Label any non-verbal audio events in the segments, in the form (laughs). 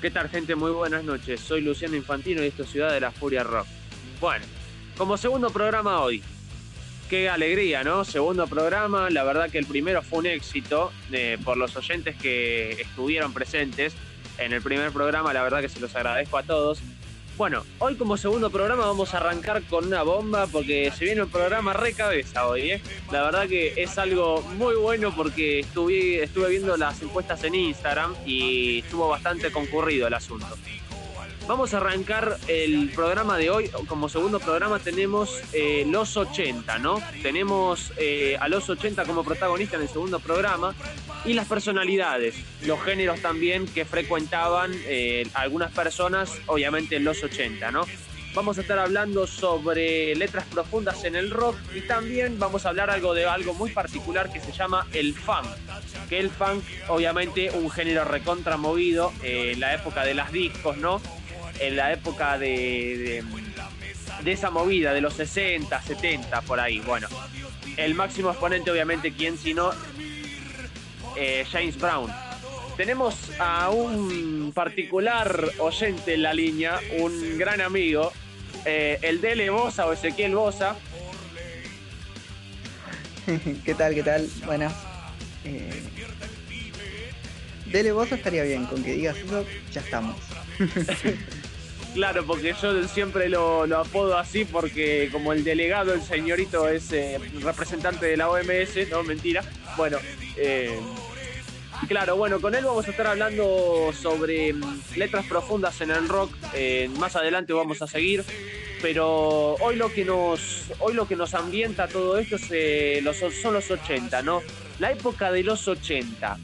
¿Qué tal gente? Muy buenas noches. Soy Luciano Infantino y esto es Ciudad de la Furia Rock. Bueno, como segundo programa hoy. Qué alegría, ¿no? Segundo programa. La verdad que el primero fue un éxito eh, por los oyentes que estuvieron presentes en el primer programa. La verdad que se los agradezco a todos. Bueno, hoy como segundo programa vamos a arrancar con una bomba porque se viene un programa re cabeza hoy, ¿eh? La verdad que es algo muy bueno porque estuve, estuve viendo las encuestas en Instagram y estuvo bastante concurrido el asunto. Vamos a arrancar el programa de hoy. Como segundo programa tenemos eh, los 80, ¿no? Tenemos eh, a los 80 como protagonista en el segundo programa y las personalidades, los géneros también que frecuentaban eh, algunas personas, obviamente en los 80, ¿no? Vamos a estar hablando sobre letras profundas en el rock y también vamos a hablar algo de algo muy particular que se llama el funk. Que el funk, obviamente, un género recontramovido en la época de las discos, ¿no? En la época de, de, esa movida de los 60, 70, por ahí. Bueno, el máximo exponente, obviamente, ¿quién sino eh, James Brown. Tenemos a un particular oyente en la línea, un gran amigo, eh, el Dele Bosa o Ezequiel Bosa. (laughs) ¿Qué tal? ¿Qué tal? Bueno. Eh, Dele Bosa estaría bien, con que digas eso, ya estamos. (laughs) Claro, porque yo siempre lo, apodo así porque como el delegado, el señorito es eh, representante de la OMS, no, mentira. Bueno, eh, claro, bueno, con él vamos a estar hablando sobre mm, letras profundas en el rock. Eh, más adelante vamos a seguir. Pero hoy lo que nos, hoy lo que nos ambienta todo esto son los 80, ¿no? La época de los 80.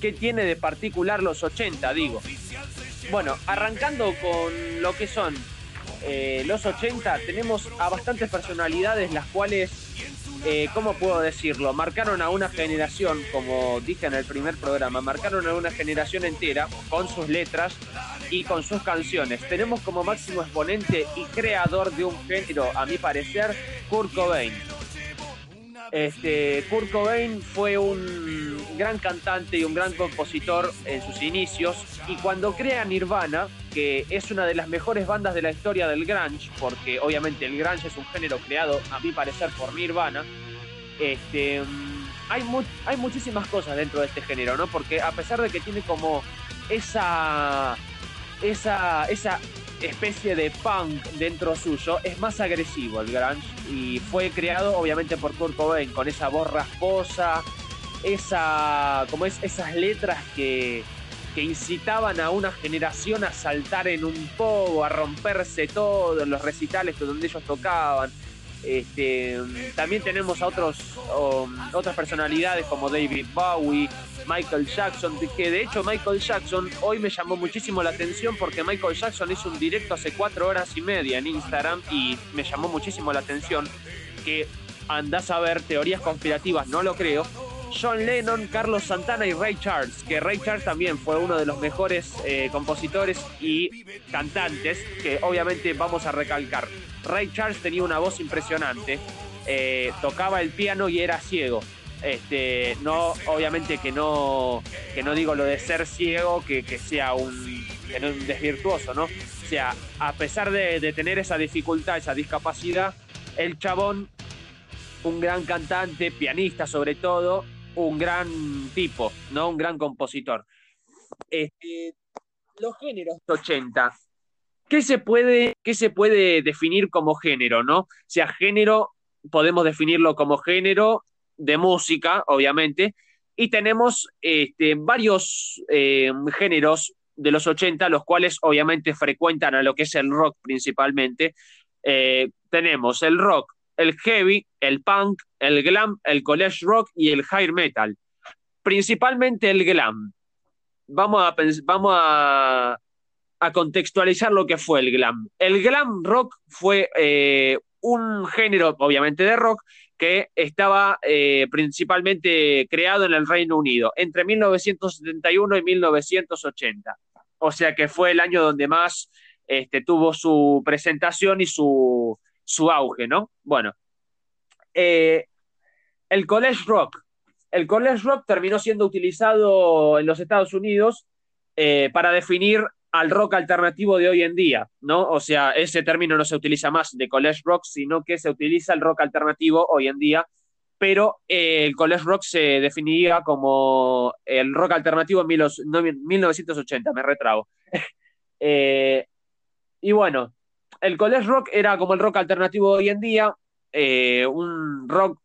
¿Qué tiene de particular los 80, digo? Bueno, arrancando con lo que son eh, los 80, tenemos a bastantes personalidades las cuales, eh, ¿cómo puedo decirlo? Marcaron a una generación, como dije en el primer programa, marcaron a una generación entera con sus letras y con sus canciones. Tenemos como máximo exponente y creador de un género, a mi parecer, Kurt Cobain. Este, Kurt Cobain fue un gran cantante y un gran compositor en sus inicios y cuando crea Nirvana, que es una de las mejores bandas de la historia del grunge, porque obviamente el grunge es un género creado, a mi parecer, por Nirvana, este, hay, hay muchísimas cosas dentro de este género, ¿no? Porque a pesar de que tiene como esa, esa, esa especie de punk dentro suyo, es más agresivo el grunge y fue creado obviamente por Kurt Cobain con esa voz rasposa, esa como es esas letras que, que incitaban a una generación a saltar en un pogo, a romperse todo en los recitales donde ellos tocaban. Este, también tenemos a otros, otras personalidades como David Bowie, Michael Jackson, que de hecho Michael Jackson hoy me llamó muchísimo la atención porque Michael Jackson hizo un directo hace cuatro horas y media en Instagram y me llamó muchísimo la atención que andás a ver teorías conspirativas, no lo creo. John Lennon, Carlos Santana y Ray Charles, que Ray Charles también fue uno de los mejores eh, compositores y cantantes, que obviamente vamos a recalcar. Ray Charles tenía una voz impresionante, eh, tocaba el piano y era ciego. Este, no, obviamente que no, que no digo lo de ser ciego, que, sea un, desvirtuoso, ¿no? O sea, a pesar de, tener esa dificultad, esa discapacidad, el chabón, un gran cantante, pianista sobre todo, un gran tipo, ¿no? Un gran compositor. Este, los géneros 80. ¿Qué se, puede, ¿Qué se puede definir como género, no? O sea, género, podemos definirlo como género de música, obviamente, y tenemos este, varios eh, géneros de los 80, los cuales obviamente frecuentan a lo que es el rock principalmente. Eh, tenemos el rock, el heavy, el punk, el glam, el college rock y el high metal. Principalmente el glam. Vamos a, vamos a, contextualizar lo que fue el glam. El glam rock fue eh, un género, obviamente, de rock que estaba eh, principalmente creado en el Reino Unido entre 1971 y 1980. O sea que fue el año donde más este, tuvo su presentación y su, su auge, ¿no? Bueno, eh, el college rock. El college rock terminó siendo utilizado en los Estados Unidos eh, para definir al rock alternativo de hoy en día, ¿no? O sea, ese término no se utiliza más de college rock, sino que se utiliza el rock alternativo hoy en día, pero eh, el college rock se definía como el rock alternativo en 1980, me retrago. (laughs) Y bueno, el college rock era como el rock alternativo hoy en día, eh, un rock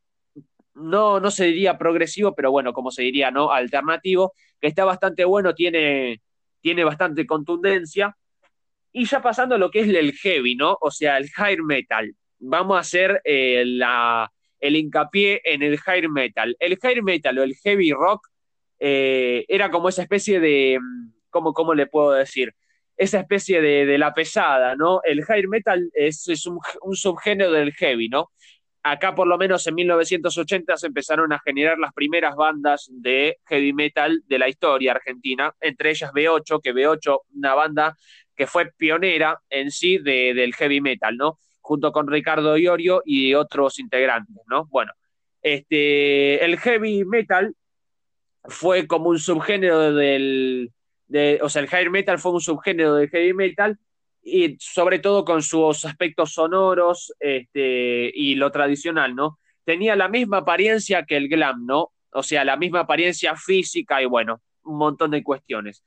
no, no se diría progresivo, pero bueno, como se diría, ¿no? Alternativo, que está bastante bueno, tiene tiene bastante contundencia. Y ya pasando a lo que es el heavy, ¿no? O sea, el high metal. Vamos a hacer eh, el hincapié en el high metal. El high metal o el heavy rock eh, era como esa especie de, ¿cómo, cómo le puedo decir? Esa especie de, la pesada, ¿no? El high metal es, un, un, subgénero del heavy, ¿no? acá por lo menos en 1980 se empezaron a generar las primeras bandas de heavy metal de la historia argentina, entre ellas B8, que B8, una banda que fue pionera en sí del heavy metal, ¿no? Junto con Ricardo Iorio y otros integrantes, ¿no? Bueno, este, el heavy metal fue como un subgénero del, o sea, el heavy metal fue un subgénero del heavy metal y sobre todo con sus aspectos sonoros este, y lo tradicional, ¿no? Tenía la misma apariencia que el glam, ¿no? O sea, la misma apariencia física y bueno, un montón de cuestiones.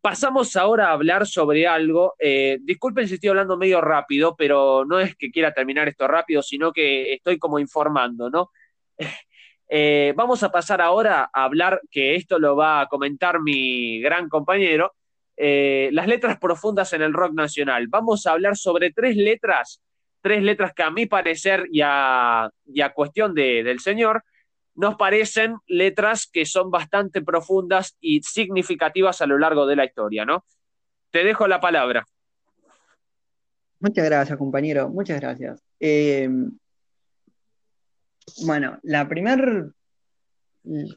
Pasamos ahora a hablar sobre algo. Eh, disculpen si estoy hablando medio rápido, pero no es que quiera terminar esto rápido, sino que estoy como informando, ¿no? (laughs) Eh, vamos a pasar ahora a hablar, que esto lo va a comentar mi gran compañero, eh, las letras profundas en el rock nacional. Vamos a hablar sobre tres letras, tres letras que a mi parecer y a, cuestión del señor, nos parecen letras que son bastante profundas y significativas a lo largo de la historia, ¿no? Te dejo la palabra. Muchas gracias, compañero, muchas gracias. Eh, bueno, la primera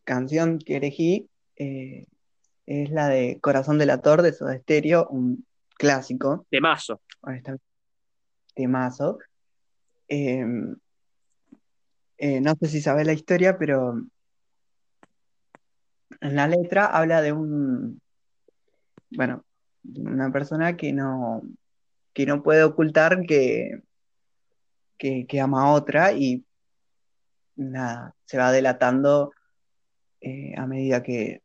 canción que elegí eh, es la de Corazón del Ator de Soda Stereo, un clásico. Temazo. Temazo. Em, eh, no sé si sabes la historia, pero en la letra habla de un, bueno, una persona que no, que no puede ocultar que, que, ama a otra y nada, se va delatando eh, a medida que,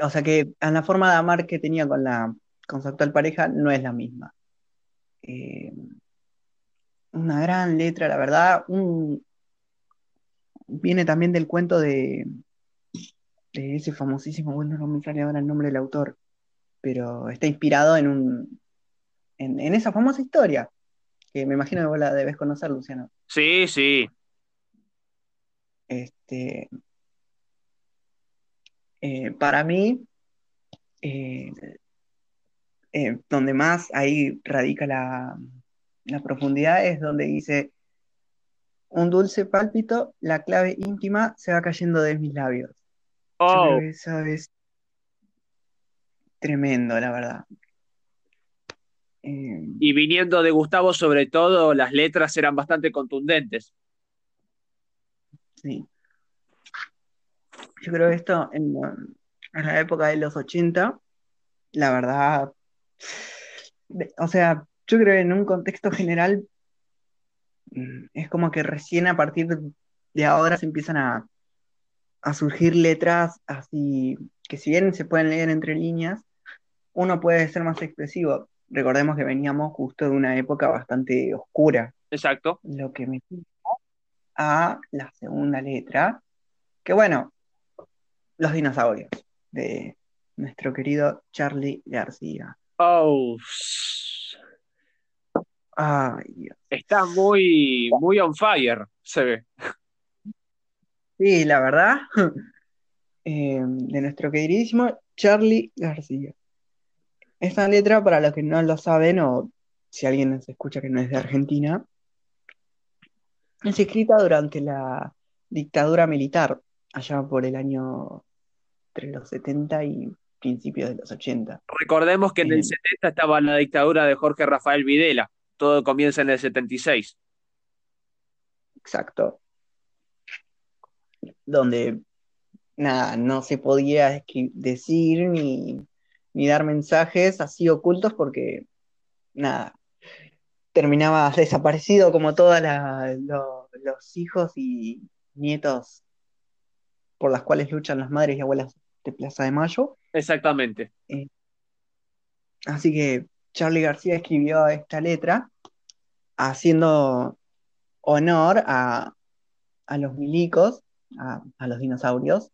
o sea que en la forma de amar que tenía con la con su actual pareja no es la misma. Eh, una gran letra, la verdad. viene también del cuento de, ese famosísimo, bueno, no me sale ahora el nombre del autor, pero está inspirado en un en, en esa famosa historia, que me imagino que vos la debes conocer, Luciano. Sí, sí. Este, eh, para mí, eh, eh, donde más ahí radica la, profundidad es donde dice, un dulce pálpito, la clave íntima se va cayendo de mis labios. Oh. eso es tremendo, la verdad. y viniendo de Gustavo, sobre todo, las letras eran bastante contundentes. Sí. Yo creo que esto en, la época de los 80, la verdad, o sea, yo creo que en un contexto general mm, es como que recién a partir de ahora se empiezan a, surgir letras así que si bien se pueden leer entre líneas, uno puede ser más expresivo. Recordemos que veníamos justo de una época bastante oscura. Exacto. Lo que me a la segunda letra, que bueno, los dinosaurios, de nuestro querido Charlie García. Oh. Está muy, muy on fire, se ve. Sí, la verdad. (laughs) Eh, de nuestro queridísimo Charlie García. Esta letra, para los que no lo saben, o si alguien nos escucha que no es de Argentina, es escrita durante la dictadura militar, allá por el año entre los 70 y principios de los 80. Recordemos que en el 70 eh, estaba la dictadura de Jorge Rafael Videla, todo comienza en el 76. Exacto. Donde nada, no se podía decir ni, ni dar mensajes así ocultos porque, nada, terminaba desaparecido como todos los hijos y nietos por las cuales luchan las madres y abuelas de Plaza de Mayo. Exactamente. Eh, así que Charlie García escribió esta letra haciendo honor a, los milicos, a, los dinosaurios,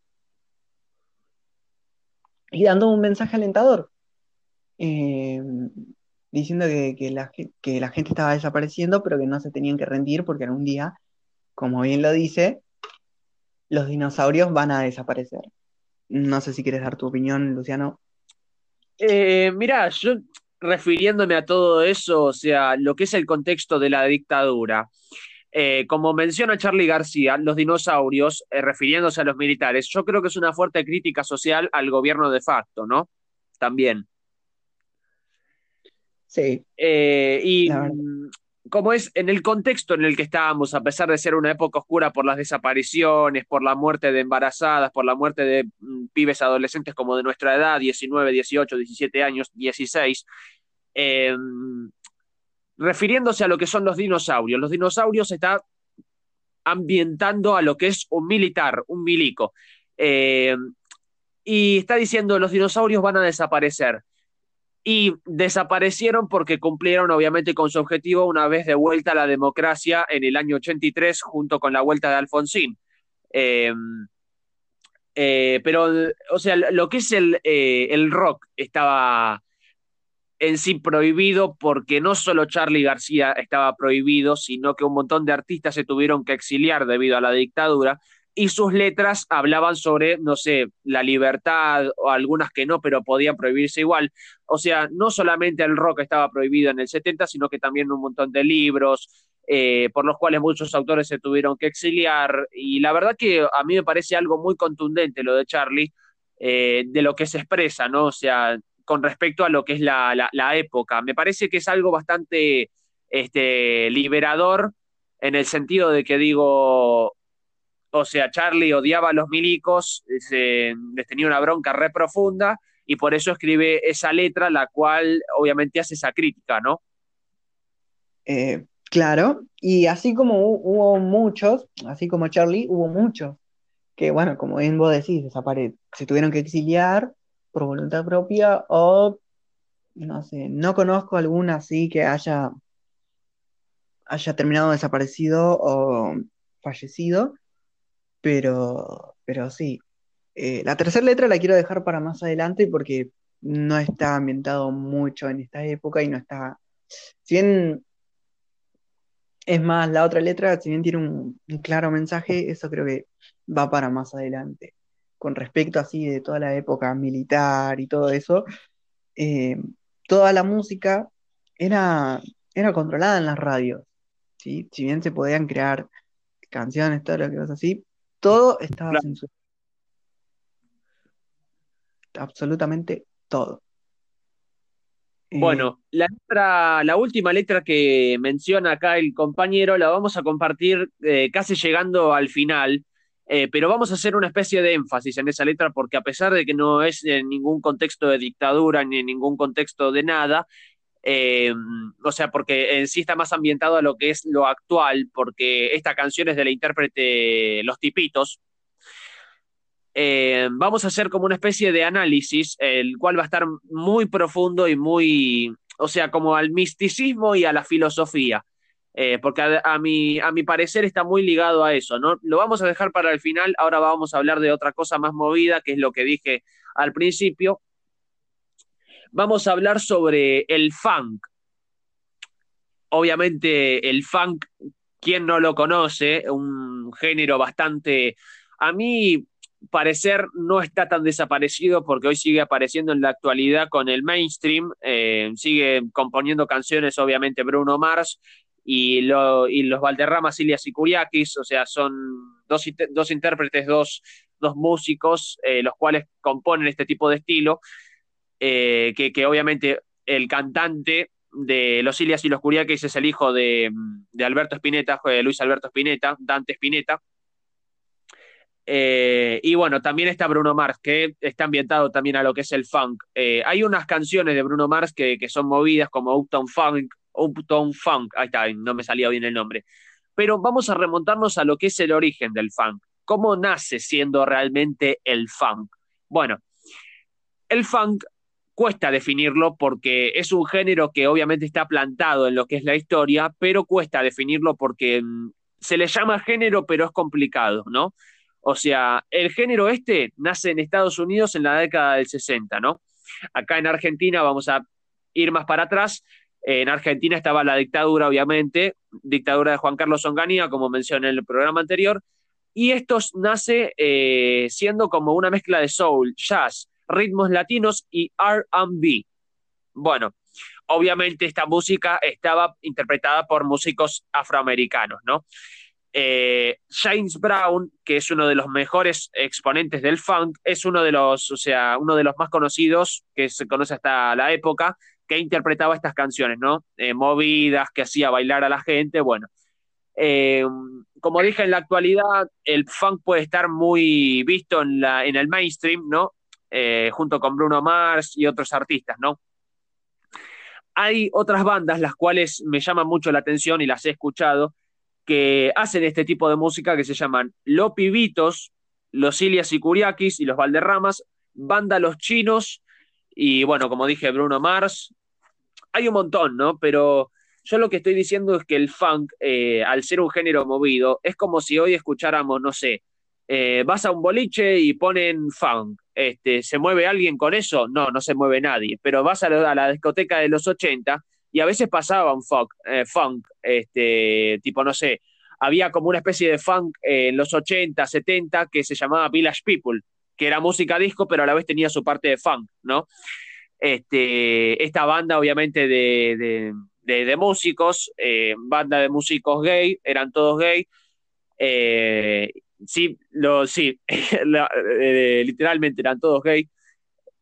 y dando un mensaje alentador, eh, diciendo que, la, que la gente estaba desapareciendo, pero que no se tenían que rendir porque algún día, como bien lo dice, los dinosaurios van a desaparecer. No sé si quieres dar tu opinión, Luciano. Eh, mira, yo refiriéndome a todo eso, o sea, lo que es el contexto de la dictadura. Eh, como menciona Charlie García, los dinosaurios, eh, refiriéndose a los militares, yo creo que es una fuerte crítica social al gobierno de facto, ¿no? También. Sí. y como es en el contexto en el que estábamos, a pesar de ser una época oscura por las desapariciones, por la muerte de embarazadas, por la muerte de mm, pibes adolescentes como de nuestra edad, 19, 18, 17 años, 16, em, refiriéndose a lo que son los dinosaurios. Los dinosaurios está ambientando a lo que es un militar, un milico. Em, y está diciendo los dinosaurios van a desaparecer y desaparecieron porque cumplieron obviamente con su objetivo una vez de vuelta a la democracia en el año 83 junto con la vuelta de Alfonsín. Em, eh, pero, o sea, lo que es el, eh, el rock estaba en sí prohibido porque no solo Charlie García estaba prohibido, sino que un montón de artistas se tuvieron que exiliar debido a la dictadura y sus letras hablaban sobre, no sé, la libertad o algunas que no, pero podían prohibirse igual. O sea, no solamente el rock estaba prohibido en el 70, sino que también un montón de libros, eh, por los cuales muchos autores se tuvieron que exiliar. Y la verdad que a mí me parece algo muy contundente lo de Charlie, eh, de lo que se expresa, ¿no? O sea, con respecto a lo que es la, la época. Me parece que es algo bastante este, liberador en el sentido de que digo, o sea, Charlie odiaba a los milicos, les tenía una bronca re profunda y por eso escribe esa letra, la cual obviamente hace esa crítica, ¿no? Eh, claro, y así como hubo muchos, así como Charlie, hubo muchos que, bueno, como bien vos decís, se tuvieron que exiliar por voluntad propia o, no sé, no conozco alguna así que haya, haya terminado desaparecido o fallecido, pero, pero sí. Eh, la tercera letra la quiero dejar para más adelante porque no está ambientado mucho en esta época y no está. Si bien es más, la otra letra, si bien tiene un, claro mensaje, eso creo que va para más adelante. Con respecto así de toda la época militar y todo eso, eh, toda la música era, era controlada en las radios. ¿sí? Si bien se podían crear canciones, todo lo que vas así, todo estaba censurado. Absolutamente todo. Eh, bueno, la letra, la última letra que menciona acá el compañero la vamos a compartir eh, casi llegando al final, eh, pero vamos a hacer una especie de énfasis en esa letra porque a pesar de que no es en ningún contexto de dictadura ni en ningún contexto de nada, o sea, porque en sí está más ambientado a lo que es lo actual, porque esta canción es de la intérprete Los Tipitos. Eh, vamos a hacer como una especie de análisis, el cual va a estar muy profundo y muy, o sea, como al misticismo y a la filosofía. Eh, porque a, mi, a mi parecer está muy ligado a eso, ¿no? Lo vamos a dejar para el final, ahora vamos a hablar de otra cosa más movida, que es lo que dije al principio, vamos a hablar sobre el funk. Obviamente el funk, ¿quién no lo conoce? Un género bastante, a mí parecer no está tan desaparecido porque hoy sigue apareciendo en la actualidad con el mainstream, eh, sigue componiendo canciones obviamente Bruno Mars y, los Valderramas, Ilias y Kuriakis, o sea, son dos, intérpretes, dos, músicos, eh, los cuales componen este tipo de estilo. Eh, que, obviamente el cantante de Los Ilias y los Curiaques es el hijo de, Alberto Spinetta, Luis Alberto Spinetta, Dante Spinetta. Eh, y bueno, también está Bruno Mars, que está ambientado también a lo que es el funk. Eh, hay unas canciones de Bruno Mars que, que, son movidas como Uptown Funk, Uptown Funk, ahí está, no me salía bien el nombre. Pero vamos a remontarnos a lo que es el origen del funk. ¿Cómo nace siendo realmente el funk? Bueno, el funk cuesta definirlo porque es un género que obviamente está plantado en lo que es la historia, pero cuesta definirlo porque mm, se le llama género, pero es complicado, ¿no? O sea, el género este nace en Estados Unidos en la década del 60, ¿no? Acá en Argentina, vamos a ir más para atrás, en Argentina estaba la dictadura, obviamente, dictadura de Juan Carlos Onganía, como mencioné en el programa anterior, y esto nace eh, siendo como una mezcla de soul, jazz, ritmos latinos y RB. Bueno, obviamente esta música estaba interpretada por músicos afroamericanos, ¿no? Eh, James Brown, que es uno de los mejores exponentes del funk, es uno de los, o sea, uno de los más conocidos que se conoce hasta la época, que interpretaba estas canciones, ¿no? Eh, movidas, que hacía bailar a la gente, bueno. Eh, como dije, en la actualidad el funk puede estar muy visto en, el mainstream, ¿no? Junto con Bruno Mars y otros artistas, ¿no? Hay otras bandas las cuales me llaman mucho la atención y las he escuchado, que hacen este tipo de música que se llaman Los Pibitos, Los Ilias y Curiakis y Los Valderramas, Banda Los Chinos y bueno, como dije, Bruno Mars. Hay un montón, ¿no? Pero yo lo que estoy diciendo es que el funk, eh, al ser un género movido, es como si hoy escucháramos, no sé, eh, vas a un boliche y ponen funk. Este, ¿Se mueve alguien con eso? No, no se mueve nadie. Pero vas a, a la discoteca de los 80 y a veces pasaba un funk, eh, funk este, tipo, no sé, había como una especie de funk en los 80, 70 que se llamaba Village People, que era música disco, pero a la vez tenía su parte de funk, ¿no? Este, esta banda, obviamente, de, de, músicos, eh, banda de músicos gay, eran todos gay. Eh, sí, lo, sí, (laughs) literalmente eran todos gay.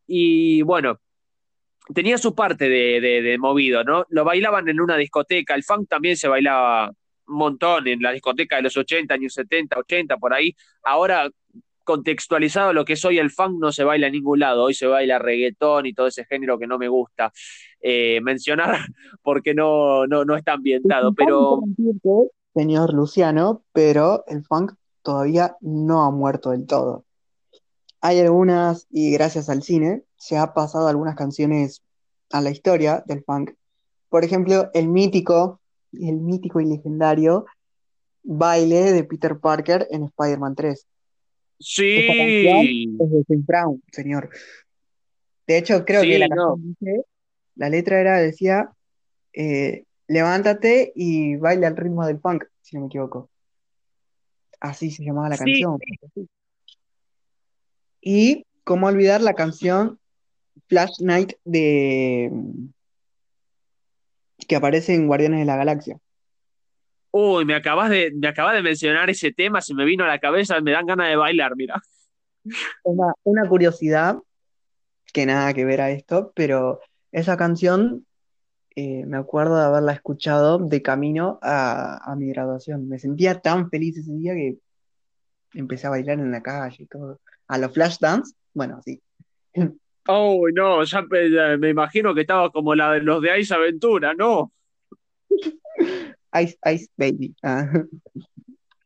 Y bueno, tenía su parte de, movido, ¿no? Lo bailaban en una discoteca, el funk también se bailaba un montón en la discoteca de los 80, años 70, 80, por ahí. Ahora, contextualizado lo que es hoy el funk, no se baila en ningún lado. Hoy se baila reggaetón y todo ese género que no me gusta eh, mencionar (laughs) porque no, no, no está ambientado. Pero. Señor Luciano, pero el funk todavía no ha muerto del todo. Hay algunas, y gracias al cine, se ha pasado algunas canciones a la historia del funk. Por ejemplo, el mítico, el mítico y legendario baile de Peter Parker en Spider-Man 3. Sí. es de James Brown, señor. De hecho, creo que la, la letra era, decía, eh, levántate y baile al ritmo del funk, si no me equivoco. Así se llamaba la canción. Y cómo olvidar la canción Flash Night de que aparece en Guardianes de la Galaxia. Uy, me acabas de, me acabas de mencionar ese tema, se me vino a la cabeza, me dan ganas de bailar, mira. (laughs) Una, una curiosidad que nada que ver a esto, pero esa canción eh, me acuerdo de haberla escuchado de camino a, a, mi graduación. Me sentía tan feliz ese día que empecé a bailar en la calle y todo a los flash dance, bueno, sí. Oh, no, ya me, imagino que estaba como la de los de Ice Aventura, ¿no? (laughs) Ice, Ice Baby. Ah.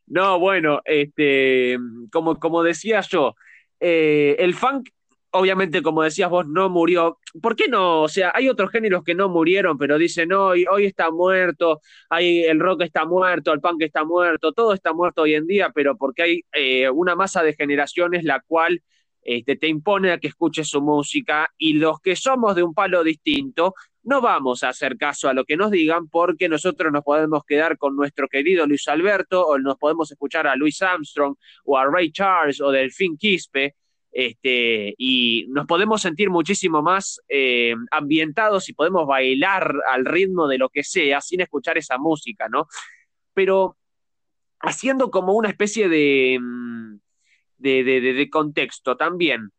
No, bueno, este, como, como decía yo, eh, el funk, obviamente, como decías vos, no murió. ¿Por qué no? O sea, hay otros géneros que no murieron, pero dicen, hoy, hoy está muerto, hay, el rock está muerto, el punk está muerto, todo está muerto hoy en día, pero porque hay eh, una masa de generaciones la cual este, te impone a que escuches su música y los que somos de un palo distinto no vamos a hacer caso a lo que nos digan porque nosotros nos podemos quedar con nuestro querido Luis Alberto o nos podemos escuchar a Louis Armstrong o a Ray Charles o Delfín Quispe este, y nos podemos sentir muchísimo más eh, ambientados y podemos bailar al ritmo de lo que sea sin escuchar esa música, ¿no? Pero haciendo como una especie de... Mm, de, contexto también.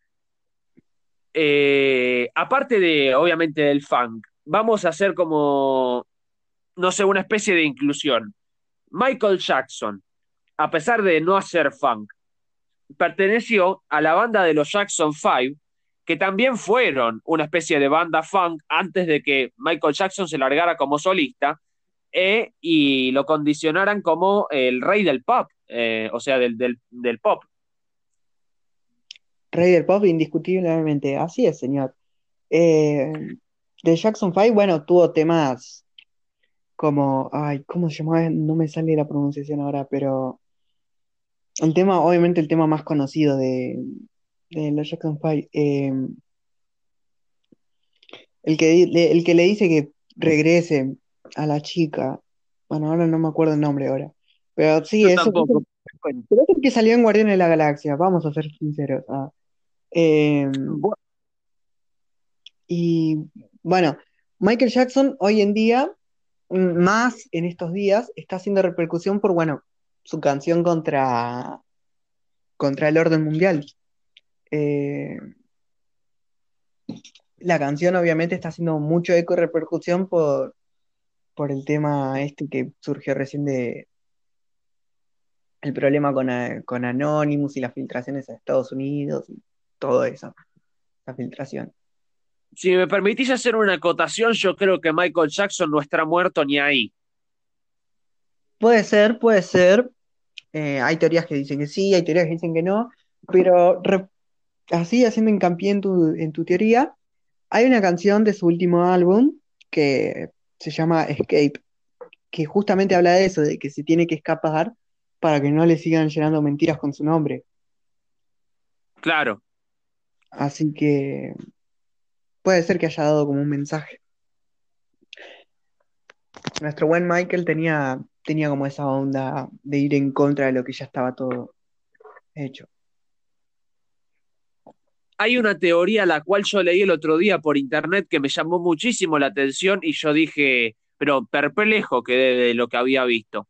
Eh, aparte de, obviamente, del funk, vamos a hacer como, no sé, una especie de inclusión. Michael Jackson, a pesar de no hacer funk, perteneció a la banda de los Jackson Five, que también fueron una especie de banda funk antes de que Michael Jackson se largara como solista eh, y lo condicionaran como el rey del pop, eh, o sea, del, del, pop. Rey del pop, indiscutiblemente, así es, señor. Eh, de Jackson Five, bueno, tuvo temas como, ay, ¿cómo se llamaba? No me sale la pronunciación ahora, pero el tema, obviamente el tema más conocido de, de los Jackson Five, em, el, que, el que le dice que regrese a la chica, bueno, ahora no me acuerdo el nombre ahora, pero sí, es el que salió en Guardianes de la Galaxia, vamos a ser sinceros. Ah. Em, y bueno, Michael Jackson hoy en día, más en estos días, está haciendo repercusión por, bueno, su canción contra, contra el orden mundial. Eh, la canción obviamente está haciendo mucho eco y repercusión por, por el tema este que surgió recién de el problema con, eh, con Anonymous y las filtraciones a Estados Unidos y todo eso, la filtración. Si me permitís hacer una acotación, yo creo que Michael Jackson no está muerto ni ahí. Puede ser, puede ser. Eh, hay teorías que dicen que sí, hay teorías que dicen que no, pero así haciendo hincapié en tu, en tu teoría, hay una canción de su último álbum que se llama Escape, que justamente habla de eso, de que se tiene que escapar para que no le sigan llenando mentiras con su nombre. Claro. Así que puede ser que haya dado como un mensaje. Nuestro buen Michael tenía, tenía como esa onda de ir en contra de lo que ya estaba todo hecho. Hay una teoría la cual yo leí el otro día por internet que me llamó muchísimo la atención y yo dije, pero perplejo que de, lo que había visto.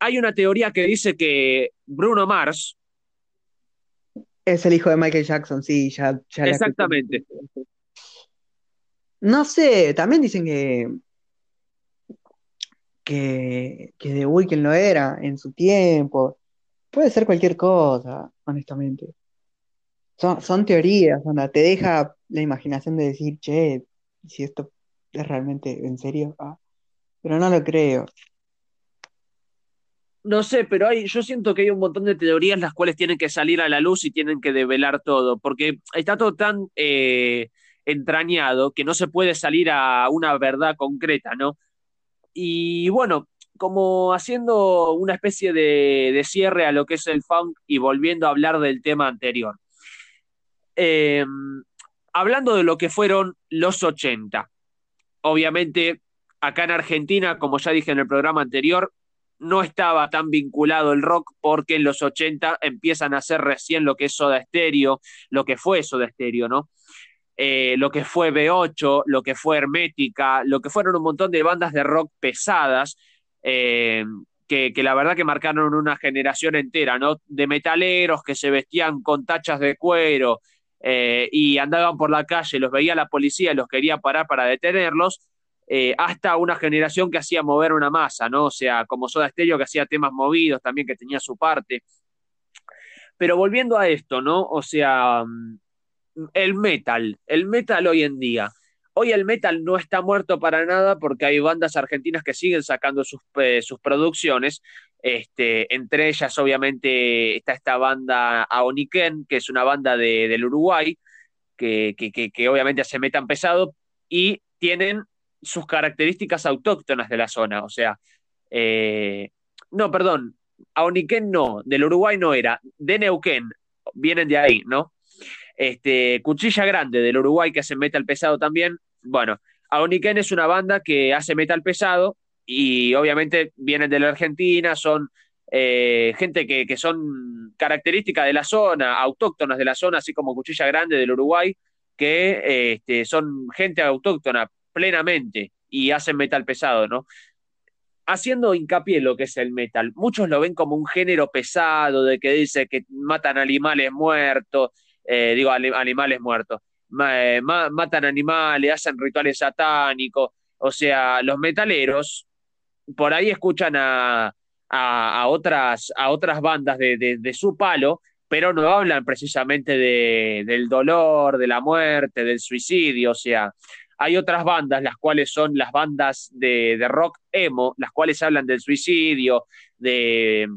Hay una teoría que dice que Bruno Mars, es el hijo de Michael Jackson, sí, ya. ya Exactamente. No sé, también dicen que, que, que The Weeknd lo era en su tiempo. Puede ser cualquier cosa, honestamente. Son, son teorías, onda, te deja la imaginación de decir, che, si esto es realmente en serio. Ah, pero no lo creo. No sé, pero hay, yo siento que hay un montón de teorías las cuales tienen que salir a la luz y tienen que develar todo, porque está todo tan eh, entrañado que no se puede salir a una verdad concreta, ¿no? Y bueno, como haciendo una especie de, cierre a lo que es el funk y volviendo a hablar del tema anterior. Eh, hablando de lo que fueron los 80, obviamente acá en Argentina, como ya dije en el programa anterior, no estaba tan vinculado el rock porque en los 80 empiezan a hacer recién lo que es Soda Stereo, lo que fue Soda Stereo, ¿no? Eh, lo que fue B8, lo que fue Hermética, lo que fueron un montón de bandas de rock pesadas, eh, que, la verdad que marcaron una generación entera, ¿no? De metaleros que se vestían con tachas de cuero eh, y andaban por la calle, los veía la policía, los quería parar para detenerlos, hasta una generación que hacía mover una masa, ¿no? O sea, como Soda Stereo que hacía temas movidos también, que tenía su parte. Pero volviendo a esto, ¿no? O sea, el metal, el metal hoy en día. Hoy el metal no está muerto para nada porque hay bandas argentinas que siguen sacando sus, sus producciones. Este, entre ellas, obviamente, está esta banda Aoniken, que es una banda de, del Uruguay, que, que, obviamente hace metal pesado y tienen sus características autóctonas de la zona. O sea, eh, no, perdón, Aoniken no, del Uruguay no era, de Neuquén, vienen de ahí, ¿no? Este, Cuchilla Grande del Uruguay que hace metal pesado también. Bueno, Aoniken es una banda que hace metal pesado y obviamente vienen de la Argentina, son eh, gente que, son características de la zona, autóctonas de la zona, así como Cuchilla Grande del Uruguay, que este, son gente autóctona plenamente y hacen metal pesado, ¿no? Haciendo hincapié en lo que es el metal, muchos lo ven como un género pesado, de que dice que matan animales muertos, eh, digo, animales muertos. Eh, matan animales, hacen rituales satánicos. O sea, los metaleros por ahí escuchan a, a, otras, a otras bandas de, de, su palo, pero no hablan precisamente de, del dolor, de la muerte, del suicidio, o sea, hay otras bandas, las cuales son las bandas de, de rock emo, las cuales hablan del suicidio, de,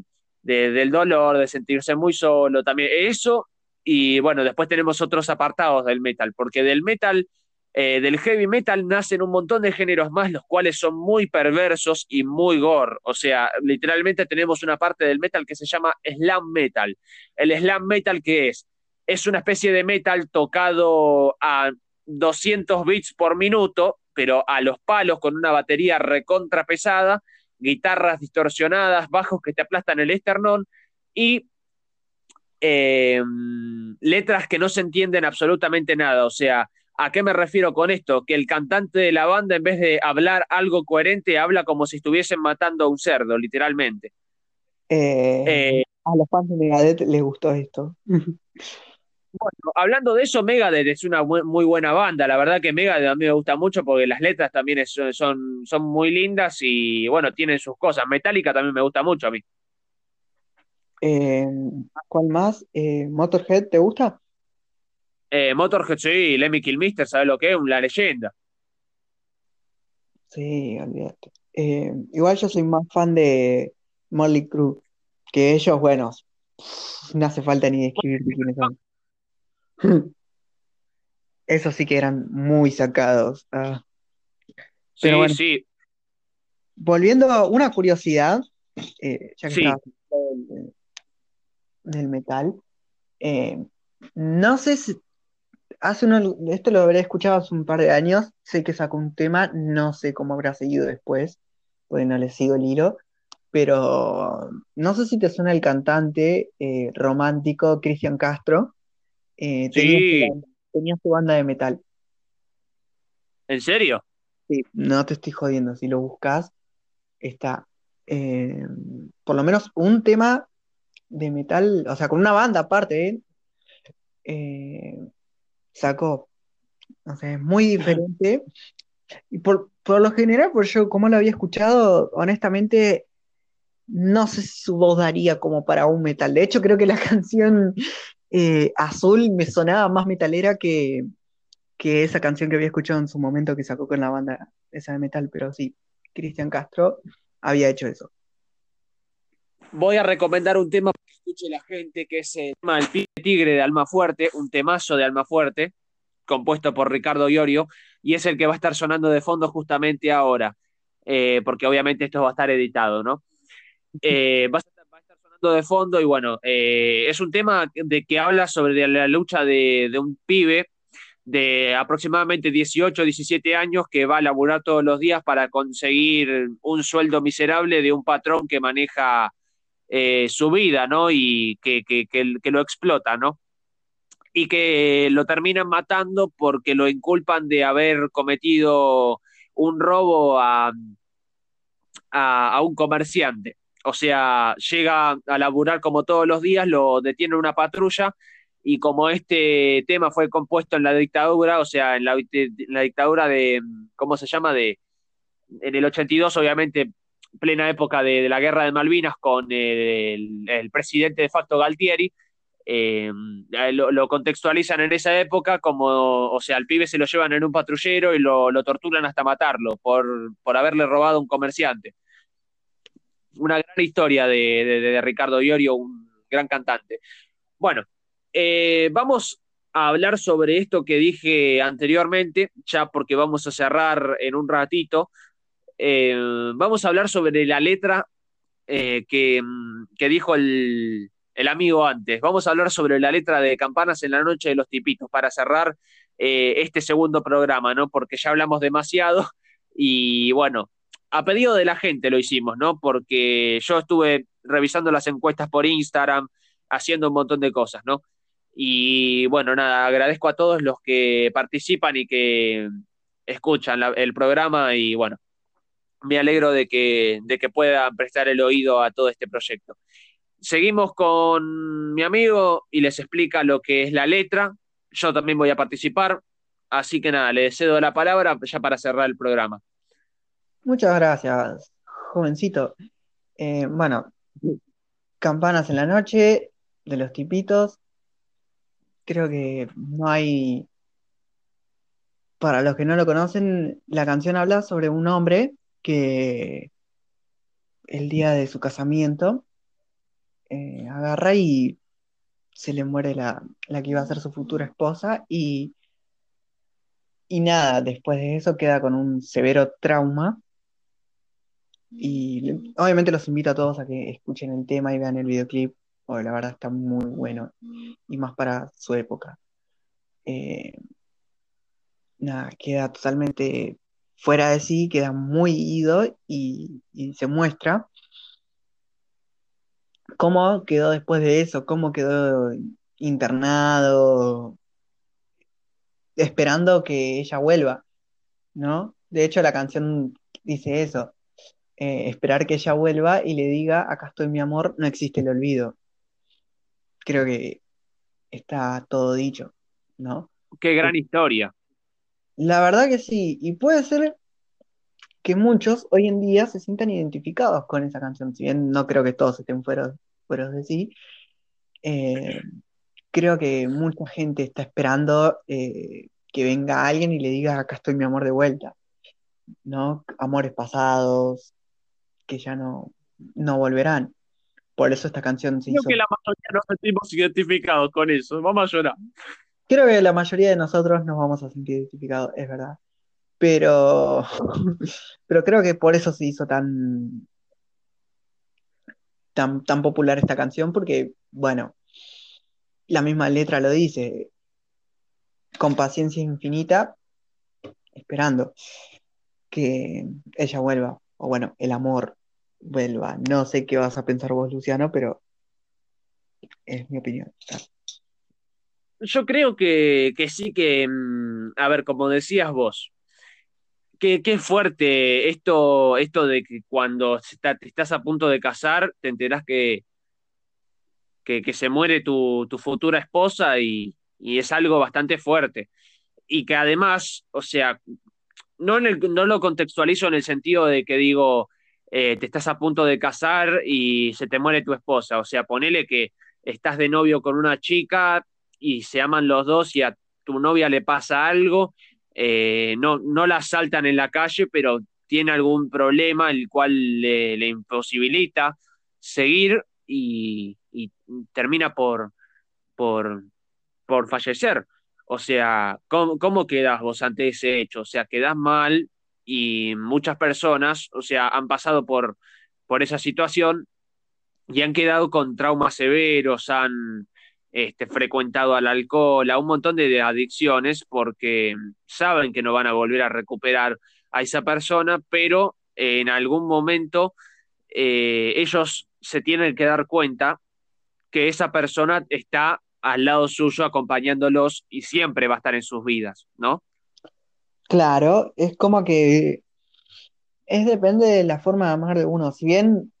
del dolor, de sentirse muy solo, también eso, y bueno, después tenemos otros apartados del metal, porque del metal eh, del heavy metal nacen un montón de géneros más, los cuales son muy perversos y muy gore. O sea, literalmente tenemos una parte del metal que se llama slam metal. El slam metal, ¿qué es? Es una especie de metal tocado a 200 bits por minuto, pero a los palos con una batería recontra pesada, guitarras distorsionadas, bajos que te aplastan el esternón y eh, letras que no se entienden absolutamente nada. O sea, ¿A qué me refiero con esto? Que el cantante de la banda, en vez de hablar algo coherente, habla como si estuviesen matando a un cerdo, literalmente. Eh, eh, a los fans de Megadeth les gustó esto. Bueno, hablando de eso, Megadeth es una muy buena banda. La verdad que Megadeth a mí me gusta mucho porque las letras también son, son muy lindas y bueno, tienen sus cosas. Metallica también me gusta mucho a mí. Eh, ¿Cuál más? ¿Motorhead te gusta? Eh, Motorhead, sí, Lemmy Kilmister, ¿sabes lo que es? Una leyenda. Sí, olvídate. Eh, igual yo soy más fan de Molly Crew, que ellos, bueno, no hace falta ni describir quiénes son. (laughs) Esos sí que eran muy sacados. Ah. sí, sí. Volviendo a una curiosidad, eh, ya que sí. Del, metal, no sé si hace uno, esto lo habré escuchado hace un par de años, sé que sacó un tema, no sé cómo habrá seguido después, porque no le sigo el hilo, pero no sé si te suena el cantante eh, romántico Cristian Castro. Eh, tenía, su banda, de metal. ¿En serio? Sí, no te estoy jodiendo, si lo buscas, está eh, por lo menos un tema de metal, o sea, con una banda aparte, eh, sacó. O sea, es muy diferente. Y por, lo general, por yo, como lo había escuchado, honestamente, no sé si su voz daría como para un metal. De hecho, creo que la (laughs) canción eh, Azul me sonaba más metalera que, que esa canción que había escuchado en su momento que sacó con la banda esa de metal. Pero sí, Cristian Castro había hecho eso. Voy a recomendar un tema escuche la gente, que es el tema del tigre de Alma Fuerte, un temazo de Alma Fuerte, compuesto por Ricardo Iorio, y es el que va a estar sonando de fondo justamente ahora, eh, porque obviamente esto va a estar editado, ¿no? Eh, va, a estar, sonando de fondo y bueno, eh, es un tema de que habla sobre la lucha de, de un pibe de aproximadamente 18 o 17 años que va a laburar todos los días para conseguir un sueldo miserable de un patrón que maneja eh, su vida, ¿no? Y que, lo explota, ¿no? Y que lo terminan matando porque lo inculpan de haber cometido un robo a, a, un comerciante. O sea, llega a laburar como todos los días, lo detiene una patrulla y como este tema fue compuesto en la dictadura, o sea, en la, la dictadura de, ¿cómo se llama? De, en el 82, obviamente, plena época de, la guerra de Malvinas con el, presidente de facto Galtieri, eh, lo, contextualizan en esa época como, o sea, al pibe se lo llevan en un patrullero y lo, torturan hasta matarlo por, por, haberle robado a un comerciante. Una gran historia de, Ricardo Iorio, un gran cantante. Bueno, eh, vamos a hablar sobre esto que dije anteriormente, ya porque vamos a cerrar en un ratito. Eh, vamos a hablar sobre la letra eh, que, dijo el, amigo antes. Vamos a hablar sobre la letra de Campanas en la Noche de los Tipitos para cerrar eh, este segundo programa, ¿no? Porque ya hablamos demasiado (laughs) y bueno, a pedido de la gente lo hicimos, ¿no? Porque yo estuve revisando las encuestas por Instagram, haciendo un montón de cosas, ¿no? Y bueno, nada, agradezco a todos los que participan y que escuchan el programa y bueno, me alegro de que, de que puedan prestar el oído a todo este proyecto. Seguimos con mi amigo y les explica lo que es la letra. Yo también voy a participar. Así que nada, le cedo la palabra ya para cerrar el programa. Muchas gracias, jovencito. Eh, bueno, Campanas en la noche de los tipitos. Creo que no hay... Para los que no lo conocen, la canción habla sobre un hombre que el día de su casamiento eh, agarra y se le muere la, la, que iba a ser su futura esposa y, y nada, después de eso queda con un severo trauma y obviamente los invito a todos a que escuchen el tema y vean el videoclip, porque la verdad está muy bueno y más para su época. Eh, nada, queda totalmente fuera de sí, queda muy ido y, se muestra cómo quedó después de eso, cómo quedó internado, esperando que ella vuelva, ¿no? De hecho, la canción dice eso, eh, esperar que ella vuelva y le diga, acá estoy mi amor, no existe el olvido. Creo que está todo dicho, ¿no? Qué gran historia. La verdad que sí, y puede ser que muchos hoy en día se sientan identificados con esa canción, si bien no creo que todos estén fuera, fuera de sí, eh, creo que mucha gente está esperando eh, que venga alguien y le diga, acá estoy mi amor de vuelta, ¿no? Amores pasados, que ya no, no volverán. Por eso esta canción se Creo que la mayoría nos sentimos identificados con eso. Vamos a llorar. Creo que la mayoría de nosotros nos vamos a sentir identificados, es verdad. Pero, (laughs) pero creo que por eso se hizo tan, tan, tan popular esta canción, porque, bueno, la misma letra lo dice, con paciencia infinita, esperando que ella vuelva o bueno, el amor vuelva. No sé qué vas a pensar vos, Luciano, pero es mi opinión. Yo creo que, sí que, mm, a ver, como decías vos, qué, fuerte esto, esto de que cuando estás a punto de casar, te enterás que, que, se muere tu, futura esposa y, y, es algo bastante fuerte. Y que además, o sea, no, no lo contextualizo en el sentido de que digo, eh, te estás a punto de casar y se te muere tu esposa. O sea, ponele que estás de novio con una chica y se aman los dos y a tu novia le pasa algo, eh, no, no la saltan en la calle, pero tiene algún problema el cual le, imposibilita seguir y, y termina por, por, por fallecer. O sea, ¿cómo, ¿cómo quedas vos ante ese hecho? O sea, quedás mal y muchas personas, o sea, han pasado por, por esa situación y han quedado con traumas severos, han este, frecuentado al alcohol, a un montón de, adicciones porque saben que no van a volver a recuperar a esa persona, pero en algún momento eh, ellos se tienen que dar cuenta que esa persona está al lado suyo acompañándolos y siempre va a estar en sus vidas, ¿no? Claro, es como que es depende de la forma de amar de uno. Si bien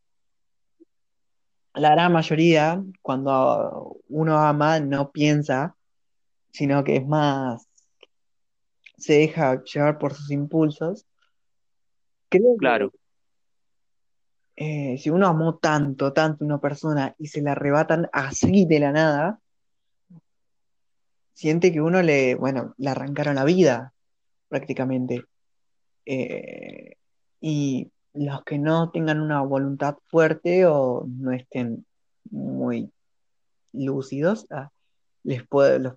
la gran mayoría, cuando uno ama, no piensa, sino que es más, se deja llevar por sus impulsos. Creo claro. Eh, si uno amó tanto, tanto a una persona y se la arrebatan así de la nada, siente que uno le, bueno, le arrancaron la vida prácticamente. Eh, y los que no tengan una voluntad fuerte o no estén muy lúcidos, ah, les, puede, los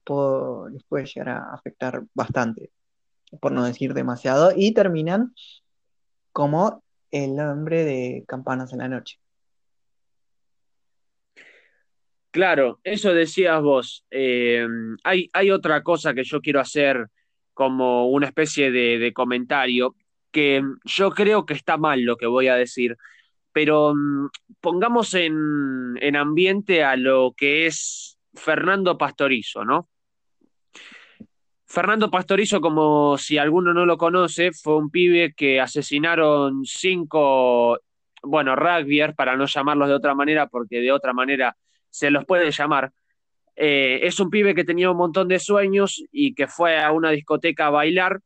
les puede llegar a afectar bastante, por no decir demasiado, y terminan como el hombre de campanas en la noche. Claro, eso decías vos. Eh, hay, hay, otra cosa que yo quiero hacer como una especie de, comentario, que yo creo que está mal lo que voy a decir, pero mm, pongamos en, en ambiente a lo que es Fernando Pastorizo, ¿no? Fernando Pastorizo, como si alguno no lo conoce, fue un pibe que asesinaron cinco, bueno, rugbyers, para no llamarlos de otra manera, porque de otra manera se los puede llamar. Eh, es un pibe que tenía un montón de sueños y que fue a una discoteca a bailar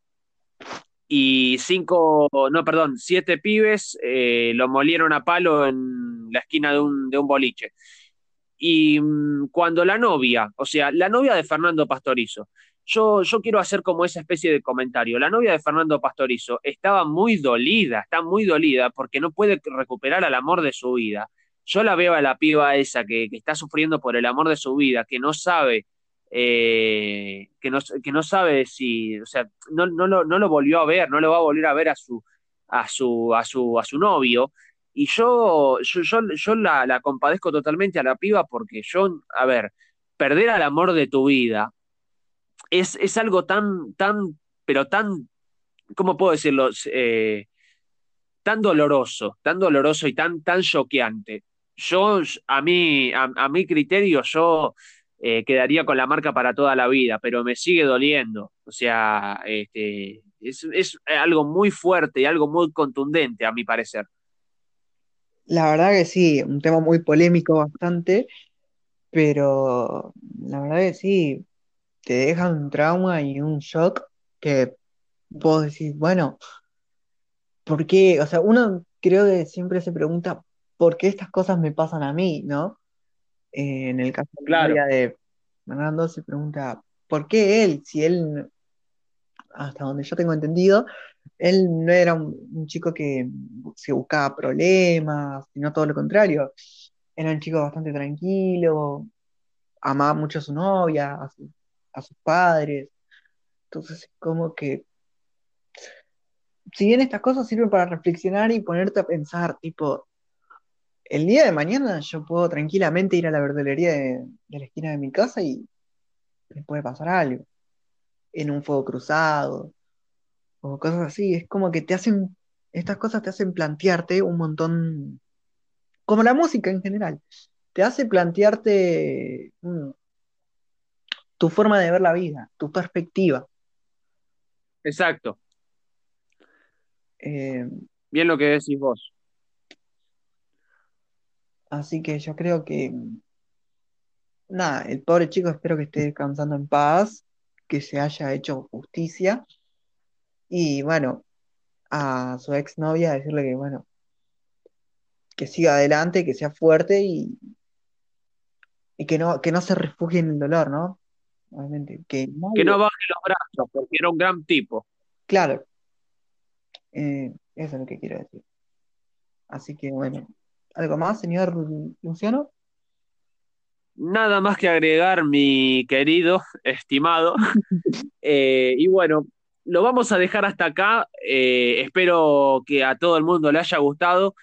y cinco, no, perdón, siete pibes eh, lo molieron a palo en la esquina de un, de un boliche. Y mm, cuando la novia, o sea, la novia de Fernando Pastorizo, yo, yo quiero hacer como esa especie de comentario. La novia de Fernando Pastorizo estaba muy dolida, está muy dolida porque no puede recuperar al amor de su vida. Yo la veo a la piba esa que, que está sufriendo por el amor de su vida, que no sabe, eh, que, no, que no sabe si, o sea, no, no, lo, no lo volvió a ver, no lo va a volver a ver a su, a su, a su, a su novio. Y yo, yo, yo, la, la compadezco totalmente a la piba porque yo, a ver, perder al amor de tu vida es, es algo tan, tan, pero tan, ¿cómo puedo decirlo? Eh, tan doloroso, tan doloroso y tan, tan choqueante. Yo, a mí, a, a mi criterio, yo eh, quedaría con la marca para toda la vida, pero me sigue doliendo. O sea, este, es, algo muy fuerte y algo muy contundente, a mi parecer. La verdad que sí, un tema muy polémico bastante, pero la verdad que sí, te deja un trauma y un shock que vos decís, bueno, ¿por qué? O sea, uno creo que siempre se pregunta, ¿por qué estas cosas me pasan a mí, no? Eh, en el caso Claro, de Fernando se pregunta, ¿por qué él? Si él, hasta donde yo tengo entendido, él no era un, un chico que se buscaba problemas, sino todo lo contrario. Era un chico bastante tranquilo, amaba mucho a su novia, a su- a sus padres. Entonces, como que, si bien estas cosas sirven para reflexionar y ponerte a pensar, tipo, el día de mañana yo puedo tranquilamente ir a la verdulería de, de la esquina de mi casa y me puede pasar algo, en un fuego cruzado o cosas así. Es como que te hacen, estas cosas te hacen plantearte un montón, como la música en general, te hace plantearte mm, tu forma de ver la vida, tu perspectiva. exacto. Eh, Bien lo que decís vos. Así que yo creo que, nada, el pobre chico espero que esté descansando en paz, que se haya hecho justicia y bueno, a su exnovia decirle que, bueno, que siga adelante, que sea fuerte y, y que no, que no se refugie en el dolor, ¿no? Obviamente, que Que nadie, no baje los brazos, porque era un gran tipo. claro, eh, eso es lo que quiero decir. Así que bueno, ¿algo más, señor Luciano? Nada más que agregar, mi querido, estimado. (laughs) Eh, y bueno, lo vamos a dejar hasta acá. Eh, espero que a todo el mundo le haya gustado.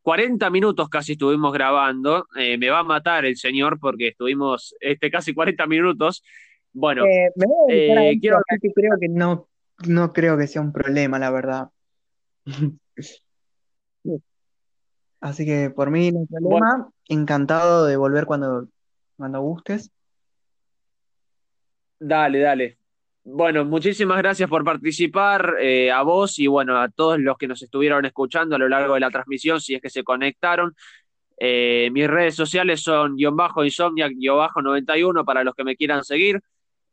40 minutos casi estuvimos grabando. Eh, me va a matar el señor porque estuvimos este, casi 40 minutos. Bueno, me voy a quiero... creo que no, no creo que sea un problema, la verdad. (laughs) Así que por mí no hay Bueno, problema. Encantado de volver cuando, cuando gustes. dale, dale. Bueno, muchísimas gracias por participar, eh, a vos y bueno, a todos los que nos estuvieron escuchando a lo largo de la transmisión, si es que se conectaron. Eh, mis redes sociales son guion bajo insomniac guion bajo 91 para los que me quieran seguir.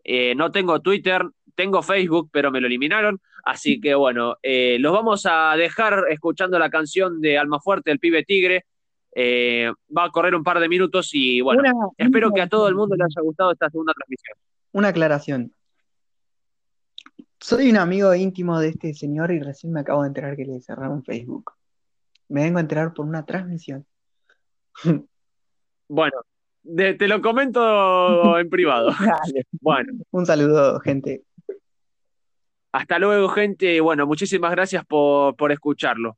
Eh, no tengo Twitter, tengo Facebook, pero me lo eliminaron. Así que bueno, eh, los vamos a dejar escuchando la canción de Almafuerte, el pibe tigre. Eh, va a correr un par de minutos y bueno, Una, espero que a todo el mundo le haya gustado esta segunda transmisión. una aclaración. Soy un amigo íntimo de este señor y recién me acabo de enterar que le cerraron Facebook. Me vengo a enterar por una transmisión. Bueno, de- te lo comento (laughs) en privado. Dale. Bueno, Un saludo, gente. hasta luego, gente. Bueno, muchísimas gracias por, por escucharlo.